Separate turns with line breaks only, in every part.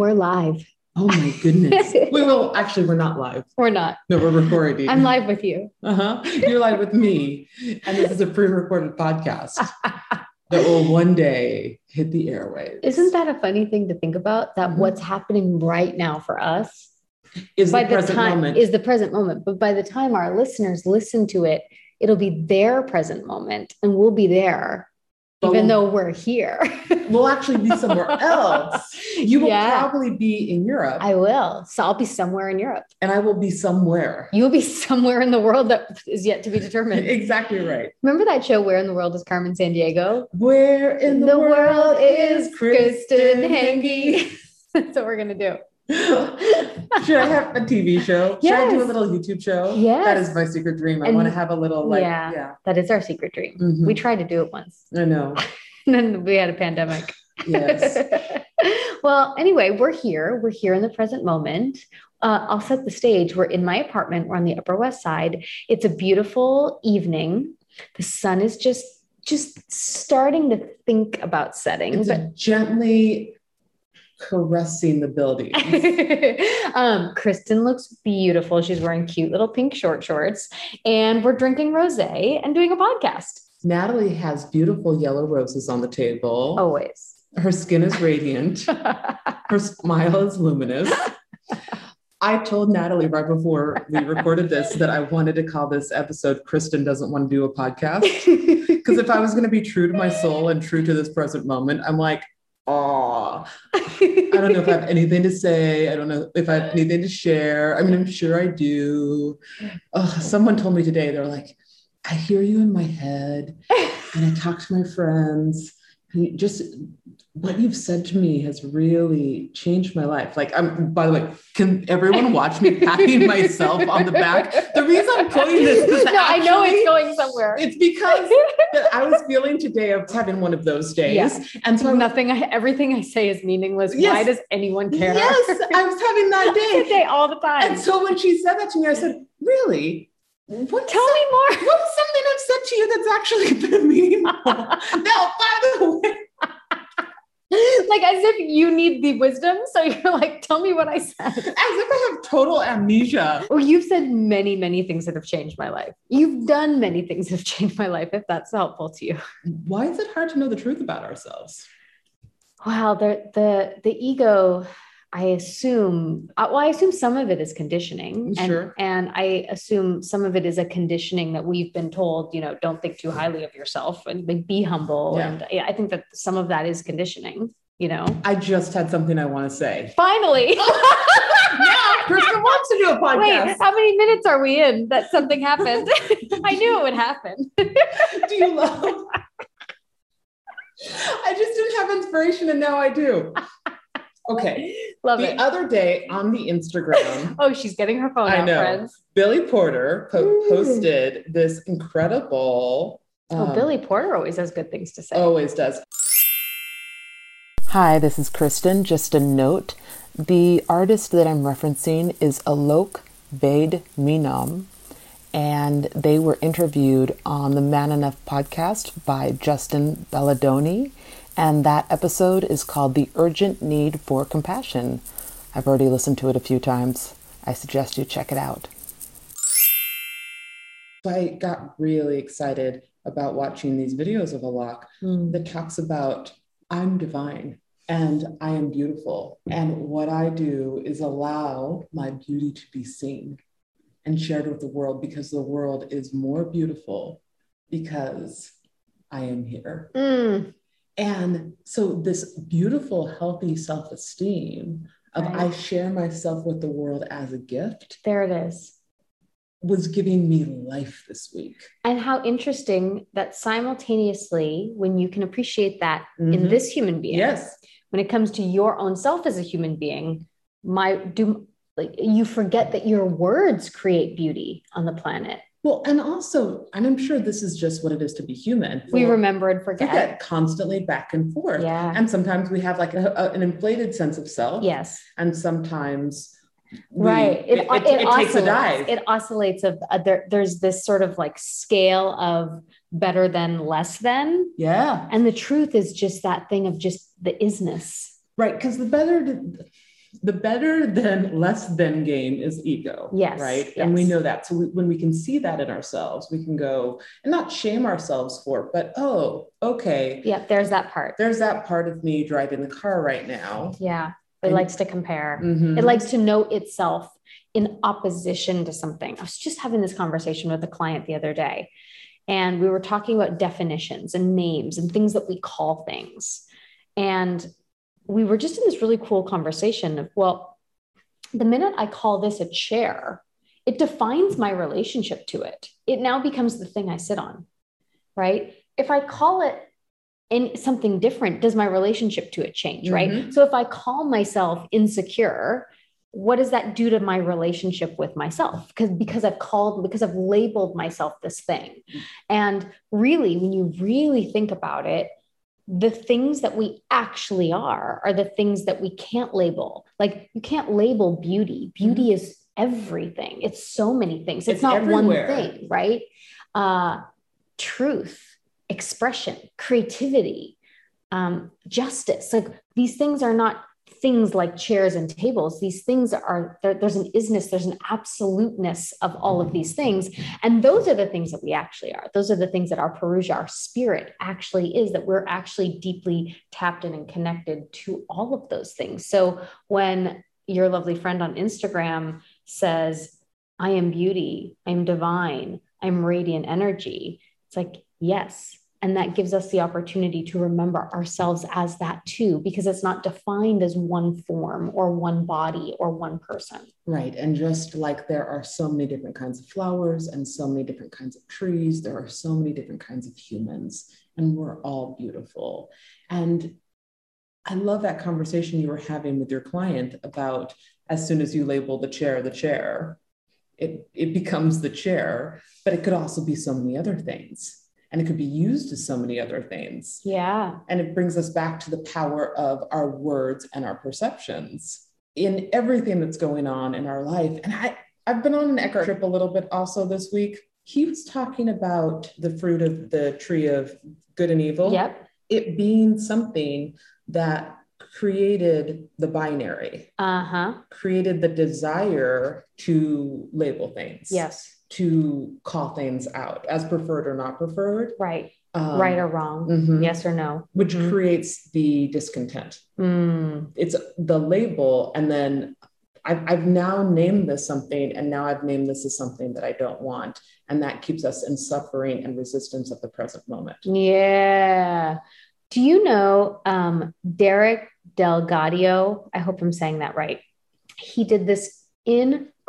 we're live.
Oh my goodness. we will actually we're not live.
We're not.
No, we're recording.
I'm live with you.
Uh-huh. You're live with me. And this is a pre-recorded podcast that will one day hit the airwaves.
Isn't that a funny thing to think about? That
Mhm.
what's happening right now for us
is
by
the
the,
present
time
moment.
is the present moment. But by the time our listeners listen to it, it'll be their present moment and we'll be there,
But
even though we're here.
we'll actually be somewhere else. You will
Yeah.
probably be in Europe
I will. So I'll be somewhere in Europe.
and I will be somewhere.
You'll be somewhere in the world that is yet to be determined.
exactly right.
Remember that show, Where in the World is Carmen Sandiego?
Where in the, world, is Kristen Henke?
That's what we're going to do.
Should I have a TV show? Should I do a little YouTube show?
Yeah.
That is my secret dream. I
And-
want to have a little like
Yeah.
yeah.
That is our secret dream.
Mhm.
We tried to do it once.
I know.
And then we had a pandemic.
Yes.
well, anyway, we're here. We're here in the present moment. Uh, I'll set the stage. We're in my apartment. We're on the Upper West Side. It's a beautiful evening. The sun is just just starting to think about setting.
It's
but
a gently caressing the building.
um, Kristen looks beautiful. She's wearing cute little pink short shorts, and we're drinking rosé and doing a podcast.
Natalie has beautiful yellow roses on the table.
Always.
Her skin is radiant. Her smile is luminous. I told Natalie right before we recorded this that I wanted to call this episode Kristen Doesn't Want to Do a Podcast. Because if I was going to be true to my soul and true to this present moment, I'm like, oh, I don't know if I have anything to say. I don't know if I have anything to share. I mean, I'm sure I do. Oh, someone told me today, they're like, I hear you in my head and I talk to my friends. And just what you've said to me has really changed my life. Like, I'm, by the way, can everyone watch me patting myself on the back? The reason I'm putting this is
no, I know it's going somewhere.
It's because that I was feeling today of having one of those days.
Yeah.
And so
Nothing. I, everything I say is meaningless. Why does anyone care?
Yes, I was having that day.
day all the time.
And so when she said that to me, I said, Really? What
Tell me more.
What's something I've said to you that's actually been meaningful? now, by the way,
like as if you need the wisdom. So you're like, tell me what I said.
as if I have total amnesia.
Well, you've said many, many things that have changed my life. You've done many things that have changed my life, if that's helpful to you.
Why is it hard to know the truth about ourselves?
Wow, the the the ego, I assume. uh, Well, I assume some of it is conditioning, and
Sure.
and I assume some of it is a conditioning that we've been told. You know, don't think too highly of yourself and be- be humble.
Yeah.
And yeah, I think that some of that is conditioning. You know,
I just had something I want to say.
finally.
now, Kristen wants to do a podcast.
Wait, how many minutes are we in that something happened? I knew it would happen.
do you love? I just didn't have inspiration and now I do. Okay.
Love
the
it.
other day on the Instagram,
Oh, she's getting her phone
I
out,
know.
friends.
Billy Porter po-
Ooh.
posted this incredible.
Oh,
um,
Billy Porter always has good things to say.
always does. Hi, this is Kristen. Just a note the artist that I'm referencing is Alok Bade Minam, and they were interviewed on the Man Enough podcast by Justin Baldoni, and that episode is called The Urgent Need for Compassion. I've already listened to it a few times. I suggest you check it out. I got really excited about watching these videos of Alok
Hmm.
that talks about I'm divine and I am beautiful. And what I do is allow my beauty to be seen and shared with the world because the world is more beautiful because I am here.
Mm,
And so, this beautiful, healthy self esteem of
Right.
I share myself with the world as a gift
there it is.
was giving me life this week.
And how interesting that simultaneously, when you can appreciate that in
Mhm.
this human being,
Yes.
when it comes to your own self as a human being, my do like you forget that your words create beauty on the planet.
Well, and also, and I'm sure this is just what it is to be human.
We remember and forget.
forget constantly back and forth.
Yeah.
And sometimes we have like a, a- an inflated sense of self.
Yes.
And sometimes we-
right.
it, it, it takes a dive.
It oscillates of uh, there, there's this sort of like scale of better than less than.
yeah.
And the truth is just that thing of just the isness.
Right. Because the better, the, better than less than game is ego.
Yes,
Right.
yes.
And we know that. So we, when we can see that in ourselves, we can go and not shame ourselves for it, but oh, okay,
Yeah, there's that part.
there's that part of me driving the car right now.
Yeah. It
And-
likes to compare.
Mhm.
It likes to know itself in opposition to something. I was just having this conversation with a client the other day, and we were talking about definitions and names and things that we call things. And we were just in this really cool conversation of, well, the minute I call this a chair, it defines my relationship to it. It now becomes the thing I sit on, right? If I call it in something different, does my relationship to it change, right?
Mhm.
So if I call myself insecure, what does that do to my relationship with myself? Because because I've called because I've labeled myself this thing. And really, when you really think about it, the things that we actually are are the things that we can't label. Like you can't label beauty. Beauty is everything. It's so many things. It's,
It's
not
everywhere.
one thing, right? Uh, truth, expression, creativity, um, justice. Like these things are not things like chairs and tables. These things are there, there's an isness, there's an absoluteness of all of these things. And those are the things that we actually are. Those are the things that our Perugia, our spirit actually is, that we're actually deeply tapped in and connected to all of those things. So when your lovely friend on Instagram says, I am beauty, I'm divine, I'm radiant energy, it's like, yes. And that gives us the opportunity to remember ourselves as that too, because it's not defined as one form or one body or one person.
Right. And just like there are so many different kinds of flowers and so many different kinds of trees, there are so many different kinds of humans, and we're all beautiful. And I love that conversation you were having with your client about as soon as you label the chair the chair, it, it becomes the chair, but it could also be so many other things. And it could be used as so many other things.
Yeah.
And it brings us back to the power of our words and our perceptions in everything that's going on in our life. And I, I've been on an Eckhart trip a little bit also this week. He was talking about the fruit of the tree of good and evil.
Yep.
It being something that created the binary,
Uh huh.
created the desire to label things.
Yes.
To call things out as preferred or not preferred.
Right.
Um,
right or wrong.
mhm.
Yes or no.
Which
Mhm.
creates the discontent.
Mm.
it's the label and then I've, I've now named this something and now i've named this as something that i don't want and that keeps us in suffering and resistance at the present moment
Yeah. Do you know um, Derek DelGaudio? I hope I'm saying that right. He did this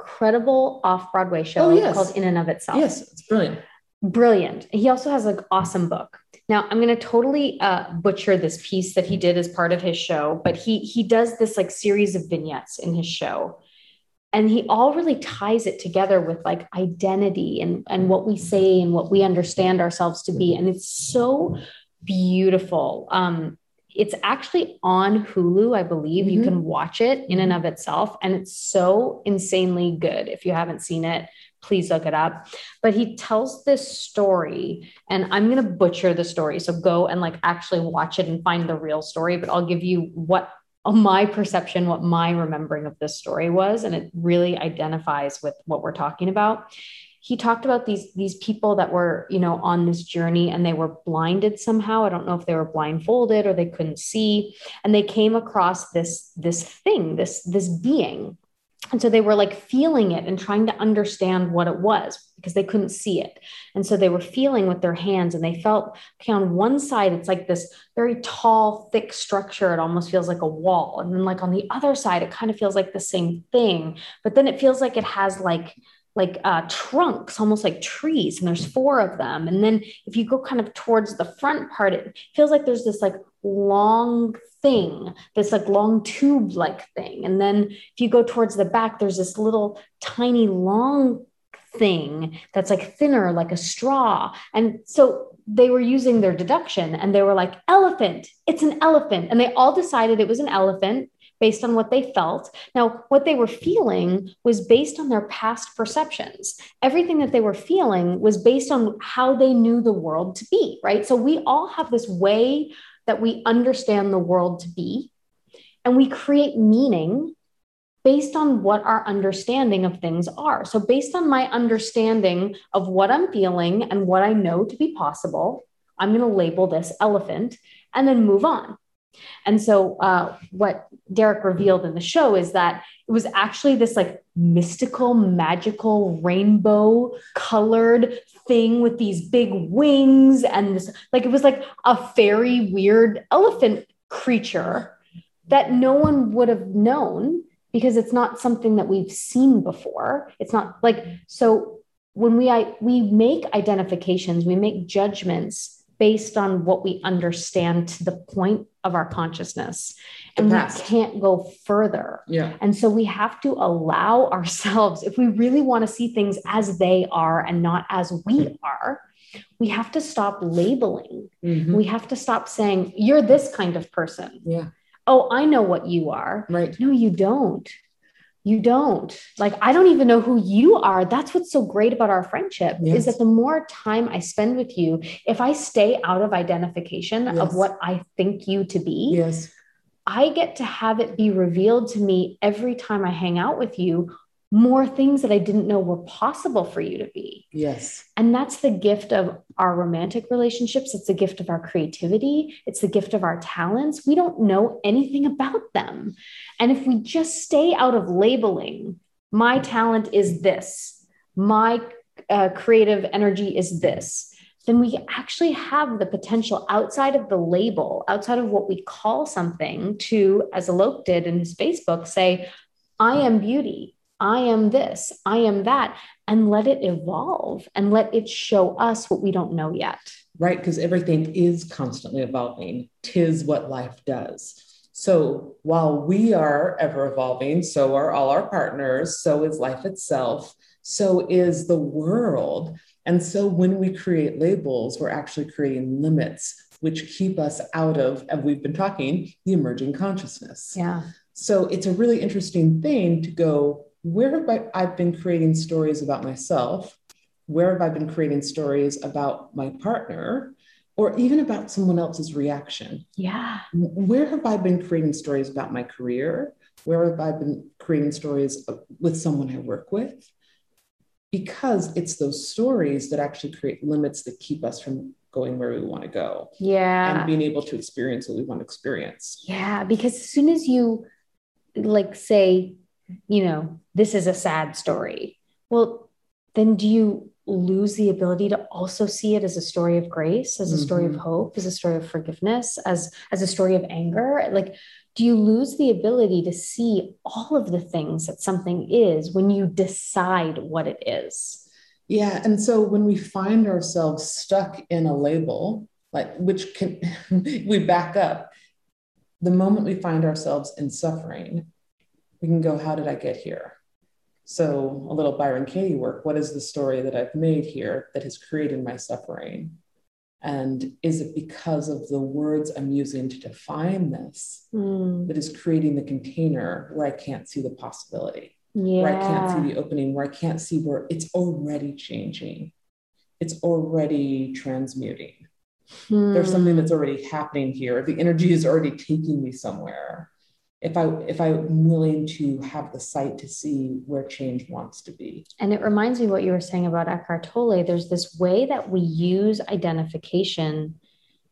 incredible off Broadway show
Oh, yes.
called In and of Itself.
yes it's brilliant
Brilliant. He also has an awesome book. Now I'm going to totally uh, butcher this piece that he did as part of his show, but he he does this like series of vignettes in his show, and he all really ties it together with like identity and and what we say and what we understand ourselves to be, and it's so beautiful. Um, it's actually on Hulu, I believe. You
Mhm.
can watch it in and of itself, and it's so insanely good. If you haven't seen it, please look it up. But he tells this story, and I'm going to butcher the story. So go and like actually watch it and find the real story. But I'll give you what my perception, what my remembering of this story was, and it really identifies with what we're talking about. He talked about these these people that were, you know, on this journey and they were blinded somehow. I don't know if they were blindfolded or they couldn't see, and they came across this this thing, this this being and so they were like feeling it and trying to understand what it was because they couldn't see it. And so they were feeling with their hands and they felt okay, on one side, it's like this very tall, thick structure. It almost feels like a wall. And then like on the other side, it kind of feels like the same thing, but then it feels like it has like like uh, trunks, almost like trees, and there's four of them. And then if you go kind of towards the front part, it feels like there's this like long thing, this like long tube like thing. And then if you go towards the back, there's this little tiny long thing that's like thinner, like a straw. And so they were using their deduction and they were like, elephant, it's an elephant. And they all decided it was an elephant based on what they felt. Now, what they were feeling was based on their past perceptions. Everything that they were feeling was based on how they knew the world to be, right? So we all have this way that we understand the world to be, and we create meaning based on what our understanding of things are. So, based on my understanding of what I'm feeling and what I know to be possible, I'm going to label this elephant and then move on. And so, uh, what Derek revealed in the show is that it was actually this like mystical, magical, rainbow colored thing with these big wings. And this, like, it was like a fairy, weird elephant creature that no one would have known because it's not something that we've seen before. It's not like, so when we, I, we make identifications, we make judgments based on what we understand to the point of our consciousness. And we can't go further.
Yeah.
And so we have to allow ourselves if we really want to see things as they are and not as we are we have to stop labeling. Mm-hmm. we have to stop saying you're this kind of person.
Yeah.
Oh i know what you are.
Right.
No you don't you don't like i don't even know who you are that's what's so great about our friendship yes. is that the more time i spend with you if i stay out of identification yes. of what i think you to be
yes
i get to have it be revealed to me every time i hang out with you more things that I didn't know were possible for you to be.
Yes.
And that's the gift of our romantic relationships. It's the gift of our creativity. It's the gift of our talents. We don't know anything about them. And if we just stay out of labeling, my talent is this, my uh, creative energy is this, then we actually have the potential outside of the label, outside of what we call something, to, as Alok did in his Facebook, say, I am beauty. I am this, I am that, and let it evolve and let it show us what we don't know yet.
Right, because everything is constantly evolving. Tis what life does. So while we are ever evolving, so are all our partners, so is life itself, so is the world. And so when we create labels, we're actually creating limits which keep us out of, and we've been talking, the emerging consciousness.
Yeah.
So it's a really interesting thing to go, where have I, I've been creating stories about myself? Where have I been creating stories about my partner? Or even about someone else's reaction.
Yeah.
Where have I been creating stories about my career? Where have I been creating stories with someone I work with? Because it's those stories that actually create limits that keep us from going where we want to go.
Yeah.
And being able to experience what we want to experience.
Yeah. Because as soon as you like say, you know, this is a sad story. Well, then do you lose the ability to also see it as a story of grace, as a mm-hmm. story of mm-hmm. hope, as a story of forgiveness, as as a story of anger? Like do you lose the ability to see all of the things that something is when you decide what it is?
Yeah, and so when we find ourselves stuck in a label, like which can we back up, the moment we find ourselves in suffering, we can go, how did I get here? So, a little Byron Katie work. What is the story that I've made here that has created my suffering? And is it because of the words I'm using to define this mm. that is creating the container where I can't see the possibility,
yeah.
where I can't see the opening, where I can't see where it's already changing, it's already transmuting. Mm. There's something that's already happening here. The energy is already taking me somewhere if I if I'm willing to have the sight to see where change wants to be.
And it reminds me what you were saying about Eckhart Tolle. There's this way that we use identification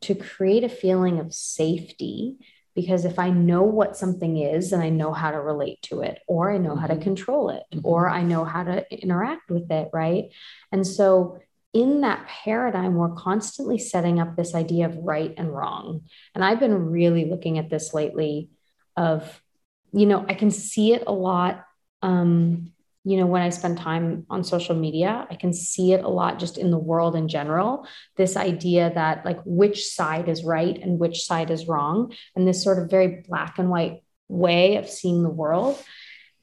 to create a feeling of safety. Because if I know what something is, then I know how to relate to it, or I know mm-hmm. how to mm-hmm. control it, mm-hmm. or I know how to interact with it, right? And so in that paradigm, we're constantly setting up this idea of right and wrong. And I've been really looking at this lately of, you know, I can see it a lot. Um, you know, when I spend time on social media, I can see it a lot just in the world in general. This idea that, like, which side is right and which side is wrong, and this sort of very black and white way of seeing the world.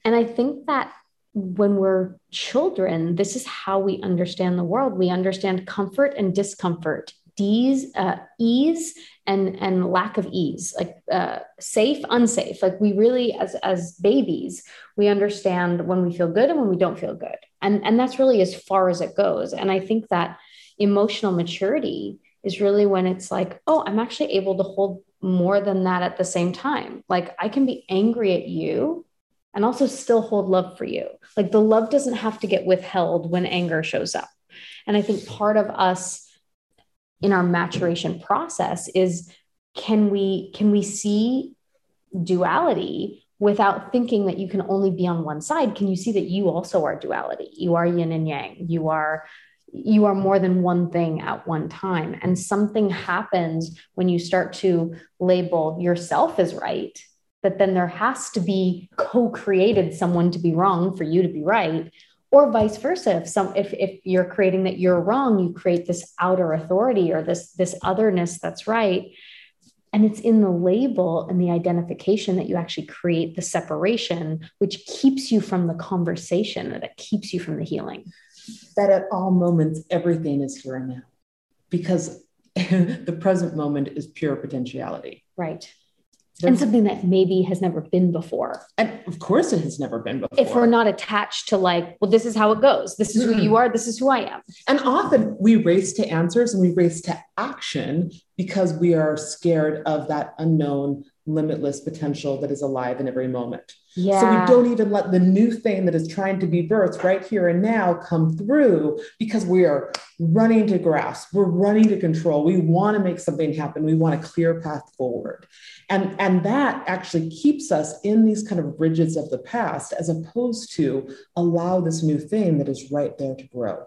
And I think that when we're children, this is how we understand the world. We understand comfort and discomfort, D's, uh, ease and and lack of ease like uh, safe unsafe like we really as as babies we understand when we feel good and when we don't feel good and and that's really as far as it goes and i think that emotional maturity is really when it's like oh i'm actually able to hold more than that at the same time like i can be angry at you and also still hold love for you. Like the love doesn't have to get withheld when anger shows up. And I think part of us in our maturation process is can we can we see duality without thinking that you can only be on one side? Can you see that you also are duality? You are yin and yang. You are you are more than one thing at one time. And something happens when you start to label yourself as right that then there has to be co-created someone to be wrong for you to be right or vice versa. If some if, if you're creating that you're wrong you create this outer authority or this this otherness that's right. And it's in the label and the identification that you actually create the separation which keeps you from the conversation that keeps you from the healing.
That at all moments everything is here and now because the present moment is pure potentiality.
Right and something that maybe has never been before.
And of course, it has never been before.
If we're not attached to, like, well, this is how it goes, this is who hmm. you are, this is who I am.
And often we race to answers and we race to action because we are scared of that unknown, limitless potential that is alive in every moment. Yeah. So we don't even let the new thing that is trying to be birthed right here and now come through because we are running to grasp, we're running to control. We want to make something happen. We want a clear path forward. And, and that actually keeps us in these kind of bridges of the past as opposed to allow this new thing that is right there to grow.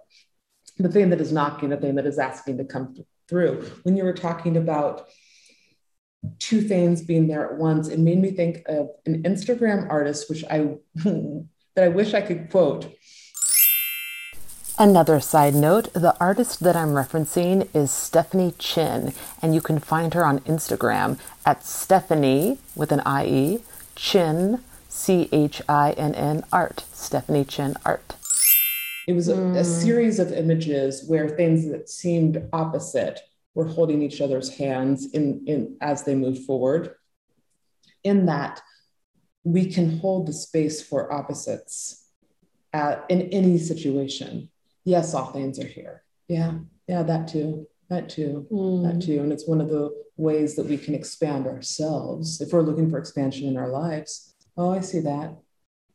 The thing that is knocking, the thing that is asking to come through. When you were talking about two things being there at once, it made me think of an Instagram artist, which I that I wish I could quote.
Another side note the artist that I'm referencing is Stephanie Chinn, and you can find her on Instagram at Stephanie with an IE, Chinn, C H I N N art, Stephanie Chinn art.
It was a, mm. a series of images where things that seemed opposite were holding each other's hands in, in as they move forward. In that, we can hold the space for opposites at, in any situation. Yes, all things are here. Yeah, yeah, that too, that too, mm. that too. And it's one of the ways that we can expand ourselves if we're looking for expansion in our lives. Oh, I see that.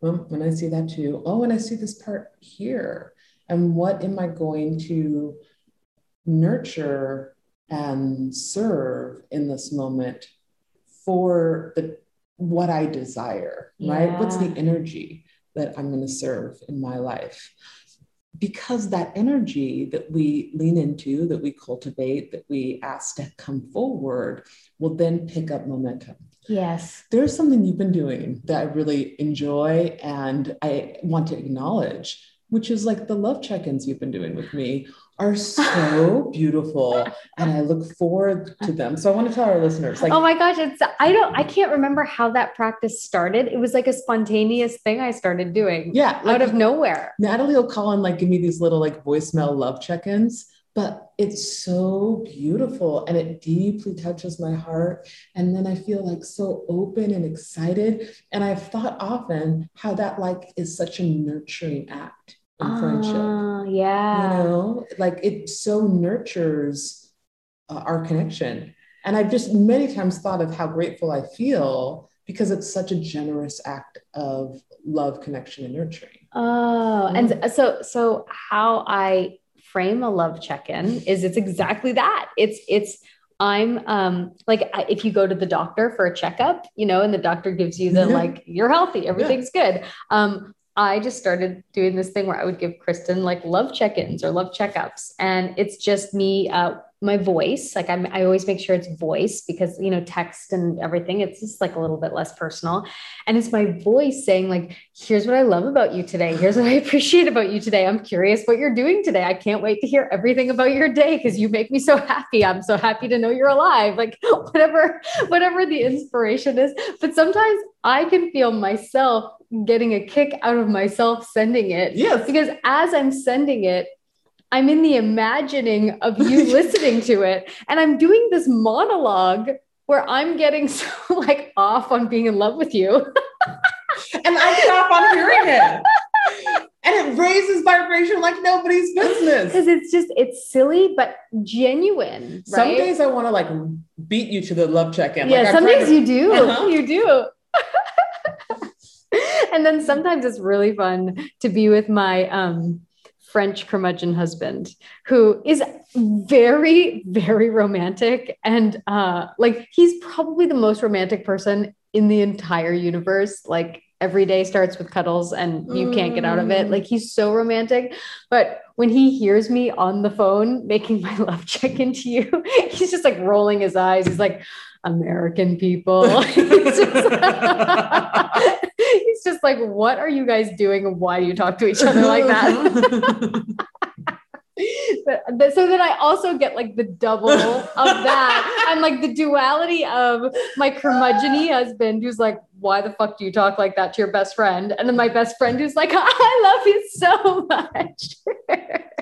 Oh, and I see that too. Oh, and I see this part here. And what am I going to nurture and serve in this moment for the what I desire, yeah. right? What's the energy that I'm going to serve in my life? Because that energy that we lean into, that we cultivate, that we ask to come forward, will then pick up momentum.
Yes.
There's something you've been doing that I really enjoy and I want to acknowledge, which is like the love check ins you've been doing with me are so beautiful and I look forward to them. So I want to tell our listeners like
Oh my gosh, it's I don't I can't remember how that practice started. It was like a spontaneous thing I started doing.
Yeah,
like, out of nowhere.
Natalie will call and like give me these little like voicemail love check-ins, but it's so beautiful and it deeply touches my heart and then I feel like so open and excited and I've thought often how that like is such a nurturing act in friendship.
Ah, yeah.
You know, like it so nurtures uh, our connection. And I've just many times thought of how grateful I feel because it's such a generous act of love, connection, and nurturing.
Oh, mm. and so so how I frame a love check-in is it's exactly that. It's it's I'm um like if you go to the doctor for a checkup, you know, and the doctor gives you the like you're healthy, everything's yeah. good. Um I just started doing this thing where I would give Kristen like love check-ins or love checkups, and it's just me uh, my voice like I'm, i always make sure it's voice because you know text and everything it's just like a little bit less personal. And it's my voice saying like here's what i love about you today. Here's what i appreciate about you today. I'm curious what you're doing today. I can't wait to hear everything about your day because you make me so happy. I'm so happy to know you're alive. Like whatever whatever the inspiration is. But sometimes i can feel myself getting a kick out of myself sending it
yes.
because as i'm sending it I'm in the imagining of you listening to it. And I'm doing this monologue where I'm getting so like off on being in love with you.
and I get off on hearing it. And it raises vibration like nobody's business.
Because it's just, it's silly, but genuine. Right?
Some days I want to like beat you to the love check in.
Yeah,
like
some days to- you do. Uh-huh. You do. and then sometimes it's really fun to be with my um, French curmudgeon husband, who is very, very romantic. And uh, like, he's probably the most romantic person in the entire universe. Like, every day starts with cuddles and you can't get out of it. Like, he's so romantic. But when he hears me on the phone making my love check into you, he's just like rolling his eyes. He's like, American people. he's, just, he's just like, what are you guys doing? why do you talk to each other like that? but, so then I also get like the double of that. I'm like the duality of my curmudgeony husband who's like, why the fuck do you talk like that to your best friend? And then my best friend who's like, I love you so much.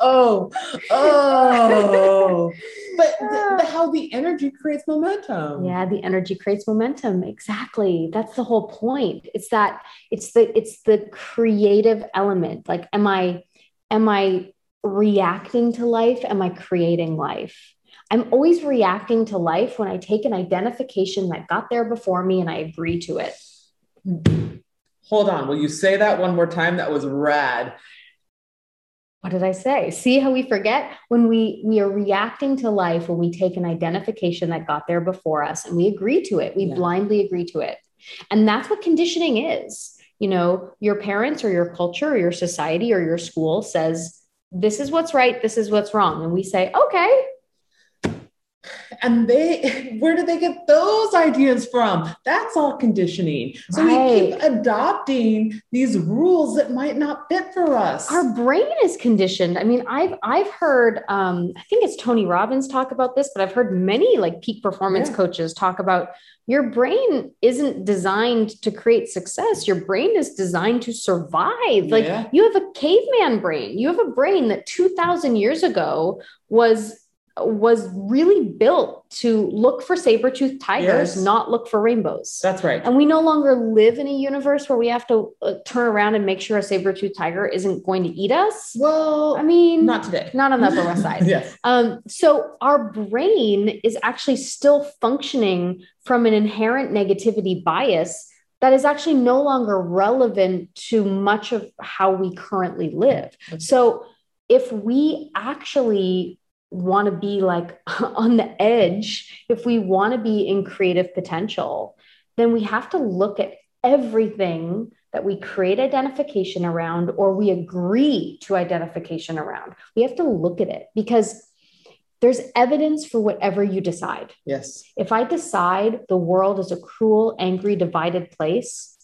oh, oh. But the, the, how the energy creates momentum.
Yeah, the energy creates momentum. Exactly. That's the whole point. It's that it's the it's the creative element. Like, am I am I reacting to life? Am I creating life? I'm always reacting to life when I take an identification that got there before me and I agree to it. Hmm.
Hold on. Will you say that one more time? That was rad
what did I say? See how we forget when we we are reacting to life when we take an identification that got there before us and we agree to it. We yeah. blindly agree to it. And that's what conditioning is. You know, your parents or your culture or your society or your school says this is what's right, this is what's wrong and we say, "Okay,
and they where do they get those ideas from? That's all conditioning. So right. we keep adopting these rules that might not fit for us.
Our brain is conditioned. I mean i've i've heard um, i think it's tony robbins talk about this but i've heard many like peak performance yeah. coaches talk about your brain isn't designed to create success. Your brain is designed to survive. Like yeah. you have a caveman brain. You have a brain that 2000 years ago was was really built to look for saber-toothed tigers, yes. not look for rainbows.
That's right.
And we no longer live in a universe where we have to uh, turn around and make sure a saber-toothed tiger isn't going to eat us.
Well,
I mean,
not today.
Not on the Upper West Side.
yes.
Um, so our brain is actually still functioning from an inherent negativity bias that is actually no longer relevant to much of how we currently live. So if we actually want to be like on the edge, if we want to be in creative potential, then we have to look at everything that we create identification around or we agree to identification around. We have to look at it because there's evidence for whatever you decide.
Yes.
If I decide the world is a cruel, angry, divided place,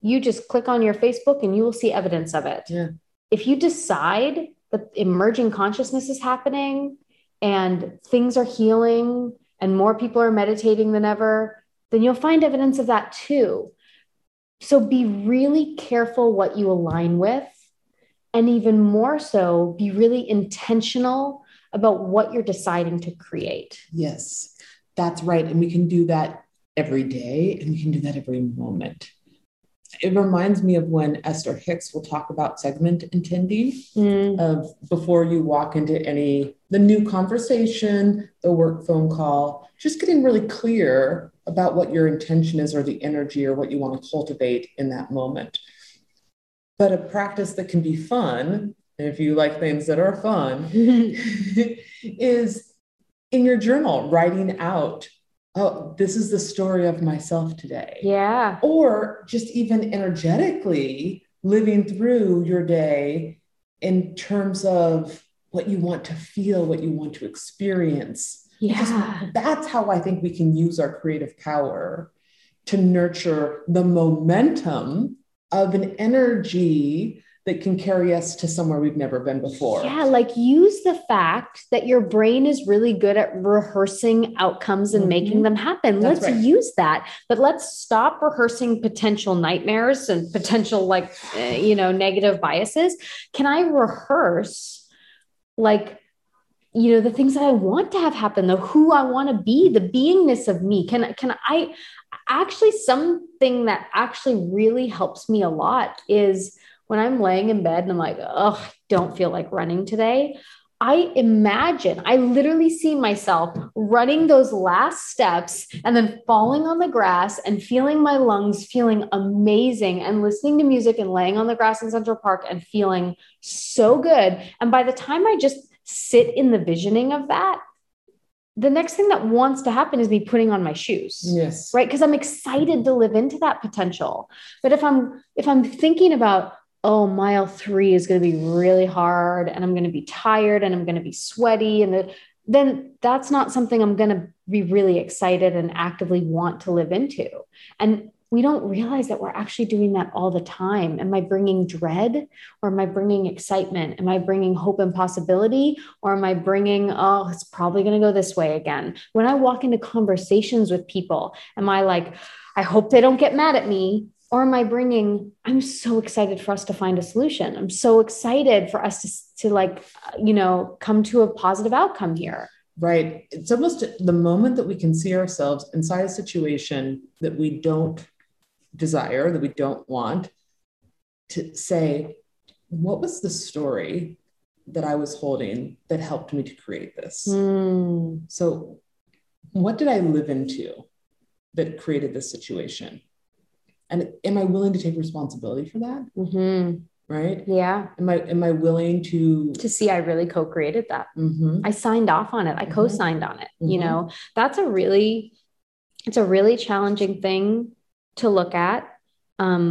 you just click on your Facebook and you will see evidence of it.
Yeah.
If you decide that emerging consciousness is happening and things are healing and more people are meditating than ever, then you'll find evidence of that too. So be really careful what you align with. And even more so, be really intentional about what you're deciding to create.
Yes, that's right. And we can do that every day and we can do that every moment it reminds me of when Esther Hicks will talk about segment intending mm. of before you walk into any the new conversation, the work phone call, just getting really clear about what your intention is or the energy or what you want to cultivate in that moment. But a practice that can be fun, if you like things that are fun, is in your journal, writing out oh, this is the story of myself today.
Yeah.
Or just even energetically living through your day in terms of what you want to feel, what you want to experience.
Yeah.
Because that's how I think we can use our creative power to nurture the momentum of an energy that can carry us to somewhere we've never been before.
Yeah, like use the fact that your brain is really good at rehearsing outcomes and mm-hmm. making them happen. That's let's right. use that. But let's stop rehearsing potential nightmares and potential like uh, you know negative biases. Can I rehearse like you know the things that I want to have happen, the who I want to be, the beingness of me? Can can I actually something that actually really helps me a lot is when I'm laying in bed and I'm like, oh, I don't feel like running today, I imagine, I literally see myself running those last steps and then falling on the grass and feeling my lungs feeling amazing and listening to music and laying on the grass in Central Park and feeling so good. And by the time I just sit in the visioning of that, the next thing that wants to happen is me putting on my shoes.
Yes.
Right. Cause I'm excited to live into that potential. But if I'm, if I'm thinking about, oh, mile three is going to be really hard and I'm going to be tired and I'm going to be sweaty. And the, then that's not something I'm going to be really excited and actively want to live into. And we don't realize that we're actually doing that all the time. Am I bringing dread or am I bringing excitement? Am I bringing hope and possibility or am I bringing, oh, it's probably going to go this way again? When I walk into conversations with people, am I like, I hope they don't get mad at me? Or am i bringing i'm so excited for us to find a solution. I'm so excited for us to, to like you know come to a positive outcome here.
Right. It's almost the moment that we can see ourselves inside a situation that we don't desire that we don't want to say what was the story that i was holding that helped me to create this?
Mm.
so what did i live into that created this situation and am i willing to take responsibility for that?
Mm-hmm.
right?
Yeah.
Am i am i willing to
to see i really co-created that.
Mm-hmm.
i signed off on it. I
Mhm.
co-signed on it you
Mhm.
know? That's a really it's a really challenging thing to look at. Um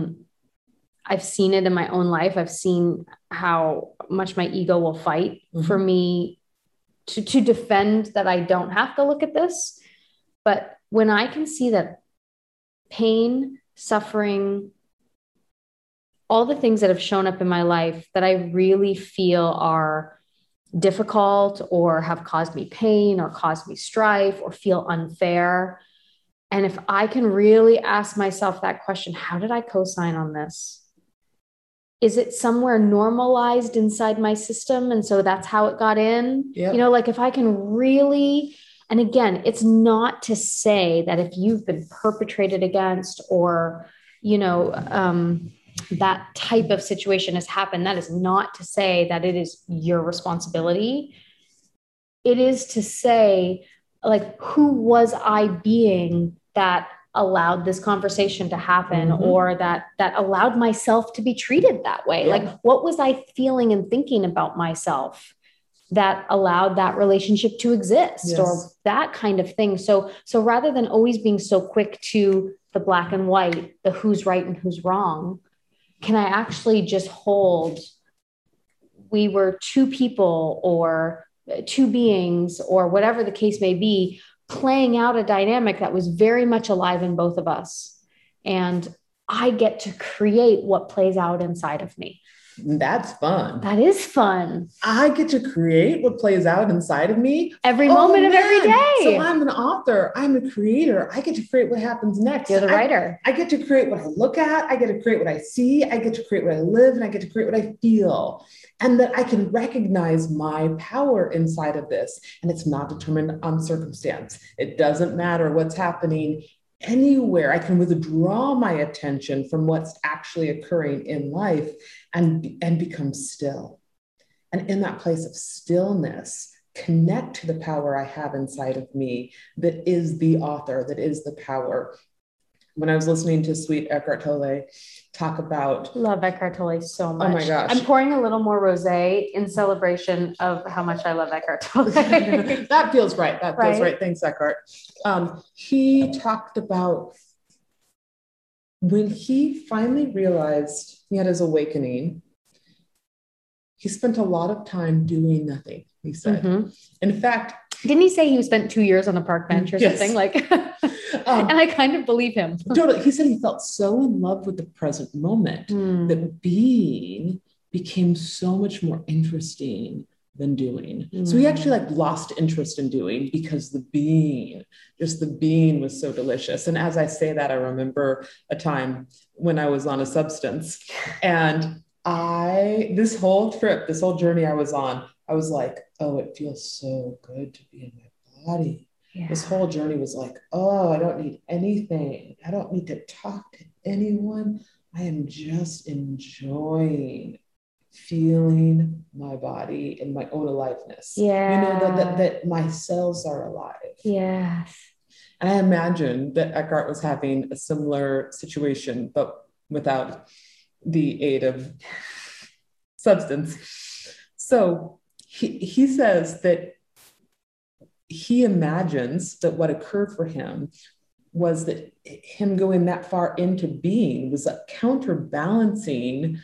i've seen it in my own life. I've seen how much my ego will fight for me to to defend that i don't have to look at this. But when i can see that pain suffering all the things that have shown up in my life that I really feel are difficult or have caused me pain or caused me strife or feel unfair. And if I can really ask myself that question, how did I co sign on this? Is it somewhere normalized inside my system? And so that's how it got in?
Yep.
You know, like if I can really, and again, it's not to say that if you've been perpetrated against or, you know, um, that type of situation has happened, that is not to say that it is your responsibility. It is to say, like, who was I being that allowed this conversation to happen
Mhm.
or that that allowed myself to be treated that way
Yeah.
like what was i feeling and thinking about myself that allowed that relationship to exist or that kind of thing. So so rather than always being so quick to the black and white the who's right and who's wrong can i actually just hold we were two people or two beings or whatever the case may be playing out a dynamic that was very much alive in both of us. And i get to create what plays out inside of me
that's fun
that is fun
i get to create what plays out inside of me
every
Oh,
moment of every day.
so i'm an author i'm a creator i get to create what happens next
you're the
I-
writer
I get to create what I look at. I get to create what I see. I get to create what I live, and I get to create what I feel. And that I can recognize my power inside of this. And it's not determined on circumstance. It doesn't matter what's happening anywhere. I can withdraw my attention from what's actually occurring in life and, and become still. And in that place of stillness, connect to the power I have inside of me that is the author, that is the power when I was listening to Sweet Eckhart Tolle talk about,
love Eckhart Tolle so much.
Oh my gosh.
I'm pouring a little more rosé in celebration of how much I love Eckhart Tolle.
that feels right. That feels
Right.
right. Thanks, Eckhart. Um, he talked about when he finally realized he had his awakening, he spent a lot of time doing nothing, he said.
Mhm.
In fact,
Didn't he say he spent two years on a park bench or
Yes.
something? Like,
um,
and I kind of believe him.
totally, he said he felt so in love with the present moment
Hmm.
that being became so much more interesting than doing. So he
Mm.
actually like lost interest in doing because the being, just the being was so delicious. And as I say that, I remember a time when I was on a substance and I, this whole trip, this whole journey I was on, I was like, oh, it feels so good to be in my body.
Yeah.
This whole journey was like, oh, I don't need anything. I don't need to talk to anyone. I am just enjoying feeling my body and my own aliveness.
Yeah.
You know, that, that, that my cells are alive.
Yes.
And I imagine that Eckhart was having a similar situation, but without the aid of substance. So he, he says that he imagines that what occurred for him was that him going that far into being was a counterbalancing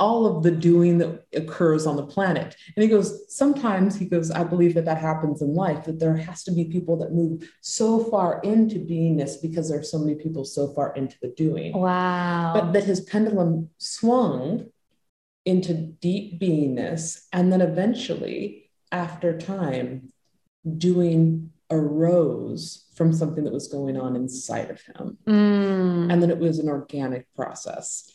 all of the doing that occurs on the planet. And he goes, sometimes he goes, I believe that that happens in life, that there has to be people that move so far into beingness because there are so many people so far into the doing.
Wow.
But that his pendulum swung into deep beingness. And then eventually, after time, doing arose from something that was going on inside of him.
Mm.
And then it was an organic process.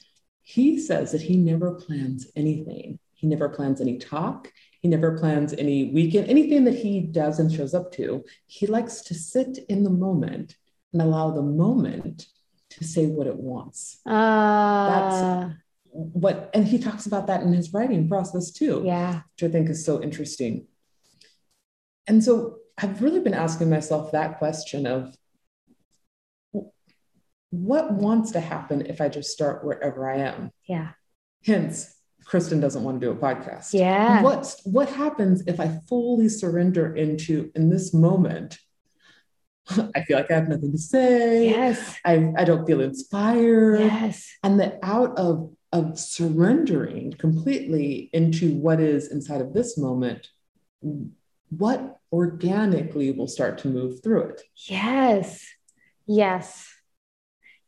He says that he never plans anything. He never plans any talk. He never plans any weekend, anything that he does and shows up to. He likes to sit in the moment and allow the moment to say what it wants.
Uh,
What, and he talks about that in his writing process too,
yeah.
which I think is so interesting. And so I've really been asking myself that question of what wants to happen if I just start wherever I am?
Yeah.
Hence, Kristen doesn't want to do a podcast.
Yeah.
What's what happens if I fully surrender into in this moment? I feel like I have nothing to say.
Yes.
I, I don't feel inspired.
Yes.
And that out of of surrendering completely into what is inside of this moment, what organically will start to move through it.
Yes. Yes.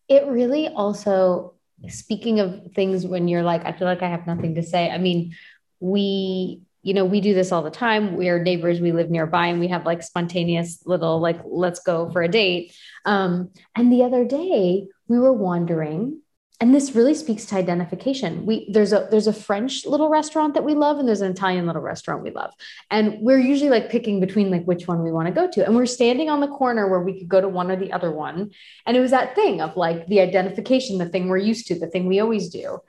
It really also, speaking of things when you're like, I feel like I have nothing to say. I mean, we, you know, we do this all the time. We're neighbors, we live nearby, and we have like spontaneous little, like, let's go for a date. Um, and the other day, we were wandering and this really speaks to identification. We there's a there's a french little restaurant that we love and there's an italian little restaurant we love. And we're usually like picking between like which one we want to go to. And we're standing on the corner where we could go to one or the other one. And it was that thing of like the identification the thing we're used to the thing we always do.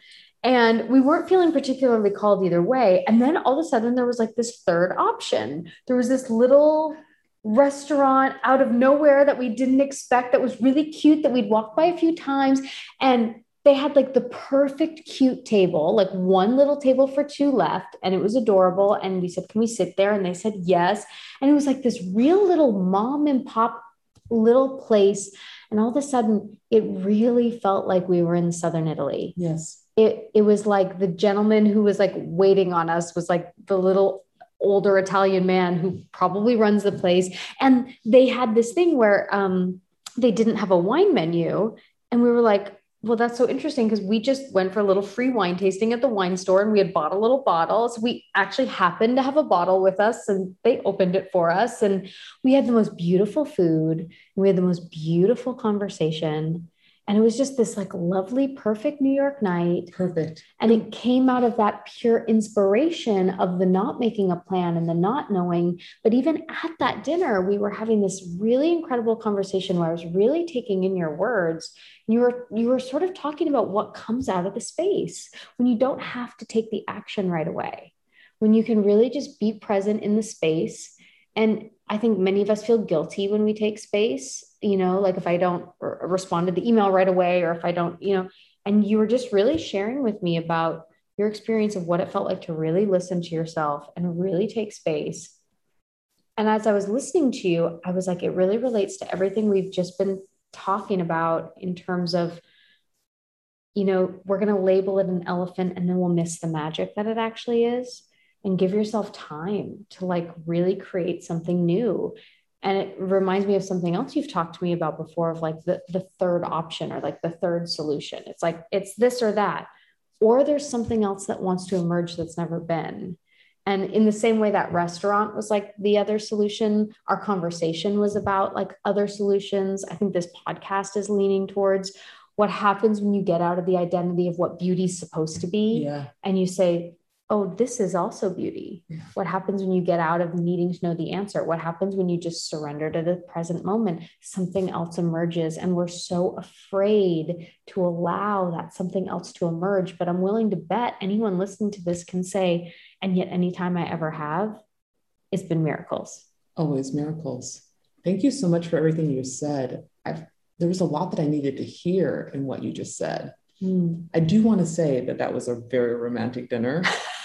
And we weren't feeling particularly called either way. And then all of a sudden there was like this third option. There was this little restaurant out of nowhere that we didn't expect that was really cute that we'd walked by a few times. And they had like the perfect cute table, like one little table for two left, and it was adorable. And we said, Can we sit there? And they said, Yes. And it was like this real little mom and pop little place. And all of a sudden, it really felt like we were in southern Italy.
Yes.
It, it was like the gentleman who was like waiting on us was like the little older Italian man who probably runs the place. And they had this thing where um, they didn't have a wine menu. And we were like, well, that's so interesting because we just went for a little free wine tasting at the wine store and we had bought a little bottle. So we actually happened to have a bottle with us and they opened it for us. And we had the most beautiful food. we had the most beautiful conversation. And it was just this like lovely, perfect New York night.
Perfect.
And it came out of that pure inspiration of the not making a plan and the not knowing. But even at that dinner, we were having this really incredible conversation where I was really taking in your words. You were you were sort of talking about what comes out of the space when you don't have to take the action right away, when you can really just be present in the space. And I think many of us feel guilty when we take space you know, like if I don't respond to the email right away, or if I don't, you know, and you were just really sharing with me about your experience of what it felt like to really listen to yourself and really take space. And as I was listening to you, I was like, it really relates to everything we've just been talking about in terms of, you know, we're going to label it an elephant and then we'll miss the magic that it actually is. And give yourself time to like really create something new and it reminds me of something else you've talked to me about before of like the, the third option or like the third solution. It's like it's this or that or there's something else that wants to emerge that's never been. And in the same way that restaurant was like the other solution our conversation was about like other solutions. I think this podcast is leaning towards what happens when you get out of the identity of what beauty's supposed to be
Yeah.
and you say oh, this is also beauty.
Yeah.
What happens when you get out of needing to know the answer? What happens when you just surrender to the present moment? Something else emerges, and we're so afraid to allow that something else to emerge. But I'm willing to bet anyone listening to this can say, and yet, anytime I ever have, it's been miracles.
Always miracles. Thank you so much for everything you said. I've, there was a lot that I needed to hear in what you just said.
Hmm.
I do want to say that that was a very romantic dinner.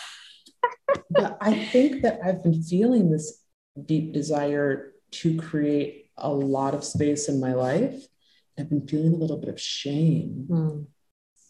but I think that I've been feeling this deep desire to create a lot of space in my life. I've been feeling a little bit of shame
Hmm.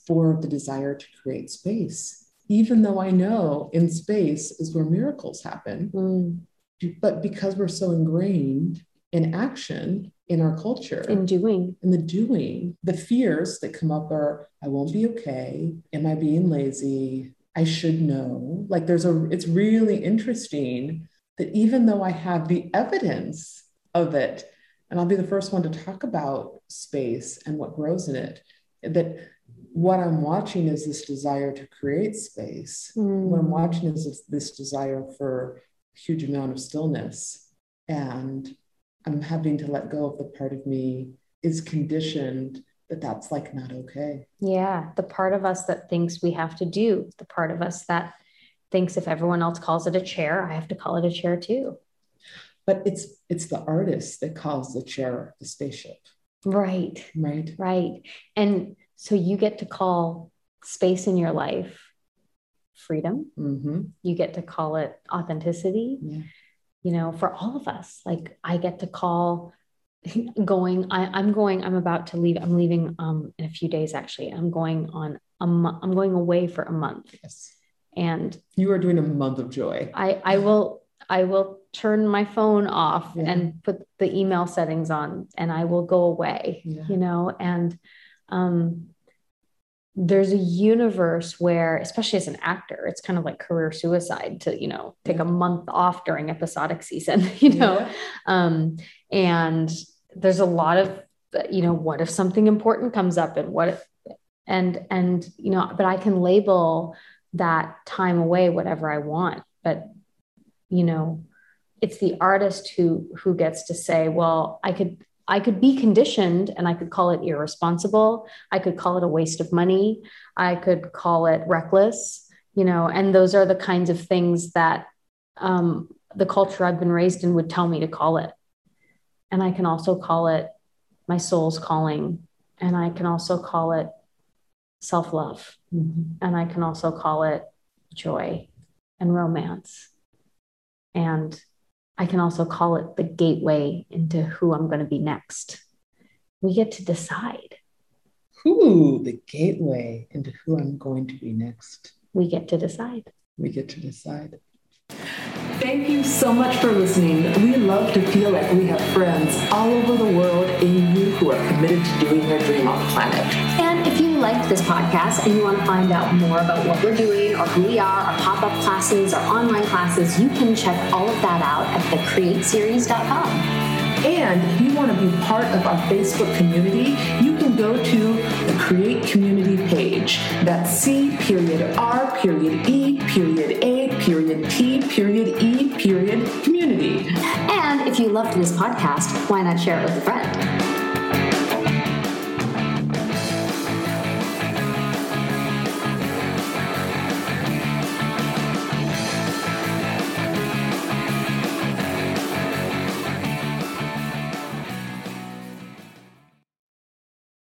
for the desire to create space, even though I know in space is where miracles happen.
Hmm.
But because we're so ingrained in action in our culture,
In doing.
in the doing, the fears that come up are I won't be okay. Am I being lazy? I should know. Like there's a, it's really interesting that even though I have the evidence of it, and I'll be the first one to talk about space and what grows in it, that what I'm watching is this desire to create space. Hmm. What I'm watching is this, this desire for a huge amount of stillness. And I'm having to let go of the part of me is conditioned that that's like not okay.
Yeah, the part of us that thinks we have to do, the part of us that thinks if everyone else calls it a chair, I have to call it a chair too.
But it's it's the artist that calls the chair the spaceship,
Right,
right?
right. And so you get to call space in your life freedom.
Mm-hmm.
You get to call it authenticity.
Yeah.
You know, for all of us, like I get to call going. I, I'm going. I'm about to leave. I'm leaving um, in a few days. Actually, I'm going on. A mo- I'm going away for a month,
Yes.
and
You are doing a month of joy.
I I will I will turn my phone off
Yeah.
and put the email settings on and I will go away,
Yeah.
you know, and um there's a universe where especially as an actor it's kind of like career suicide to you know take
Yeah.
a month off during episodic season you know um and there's a lot of you know what if something important comes up and what if and and you know but i can label that time away whatever i want. But you know it's the artist who who gets to say well i could i could be conditioned and i could call it irresponsible. I could call it a waste of money. I could call it reckless you know and those are the kinds of things that um, the culture i've been raised in would tell me to call it and i can also call it my soul's calling and i can also call it self-love
Mhm.
and I can also call it joy and romance. And I can also call it the gateway into who I'm going to be next. We get to decide.
Ooh, the gateway into who I'm going to be next.
We get to decide.
We get to decide.
Thank you so much for listening. We love to feel like we have friends all over the world in you who are committed to doing their dream on the planet.
And if you liked this podcast and you want to find out more about what we're doing or who we are, our pop up classes, our online classes, you can check all of that out at thecreateseries.com.
And if you want to be part of our Facebook community, you can go to the Create Community page. That's C period R period E period A period T period E period community.
And if you loved this podcast, why not share it with a friend?